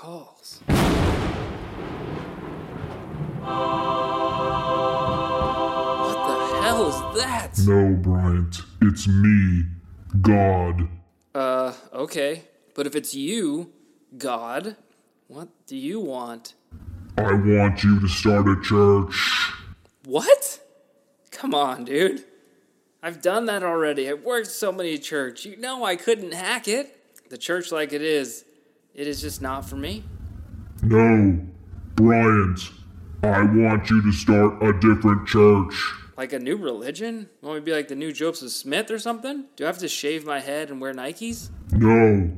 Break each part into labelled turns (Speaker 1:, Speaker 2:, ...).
Speaker 1: calls. What the hell is that?
Speaker 2: No, Bryant. It's me, God.
Speaker 1: Uh, okay. But if it's you, God, what do you want?
Speaker 2: I want you to start a church.
Speaker 1: What? Come on, dude. I've done that already. I've worked so many church. You know I couldn't hack it. The church like it is, it is just not for me.
Speaker 2: No, Bryant. I want you to start a different church.
Speaker 1: Like a new religion? Want me to be like the new Joseph Smith or something? Do I have to shave my head and wear Nikes?
Speaker 2: No,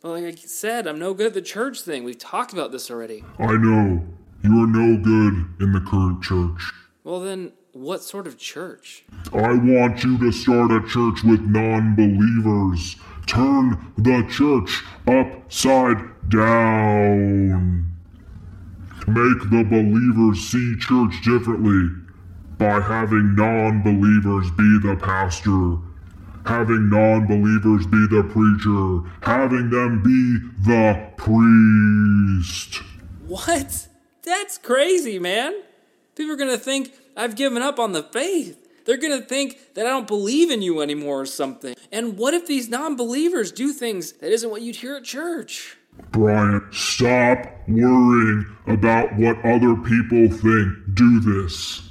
Speaker 1: But like I said, I'm no good at the church thing. We've talked about this already.
Speaker 2: I know. You are no good in the current church.
Speaker 1: Well, then, what sort of church?
Speaker 2: I want you to start a church with non believers. Turn the church upside down. Make the believers see church differently by having non believers be the pastor, having non believers be the preacher, having them be the priest.
Speaker 1: What? That's crazy, man. People are gonna think I've given up on the faith. They're gonna think that I don't believe in you anymore or something. And what if these non believers do things that isn't what you'd hear at church?
Speaker 2: Bryant, stop worrying about what other people think. Do this.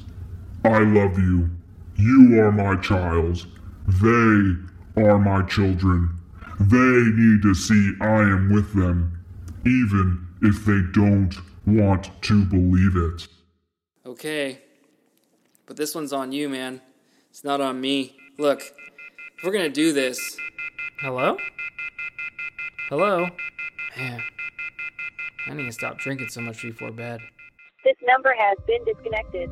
Speaker 2: I love you. You are my child. They are my children. They need to see I am with them, even if they don't want to believe it.
Speaker 1: Okay. But this one's on you, man. It's not on me. Look, if we're gonna do this. Hello? Hello? Man, I need to stop drinking so much before bed.
Speaker 3: This number has been disconnected.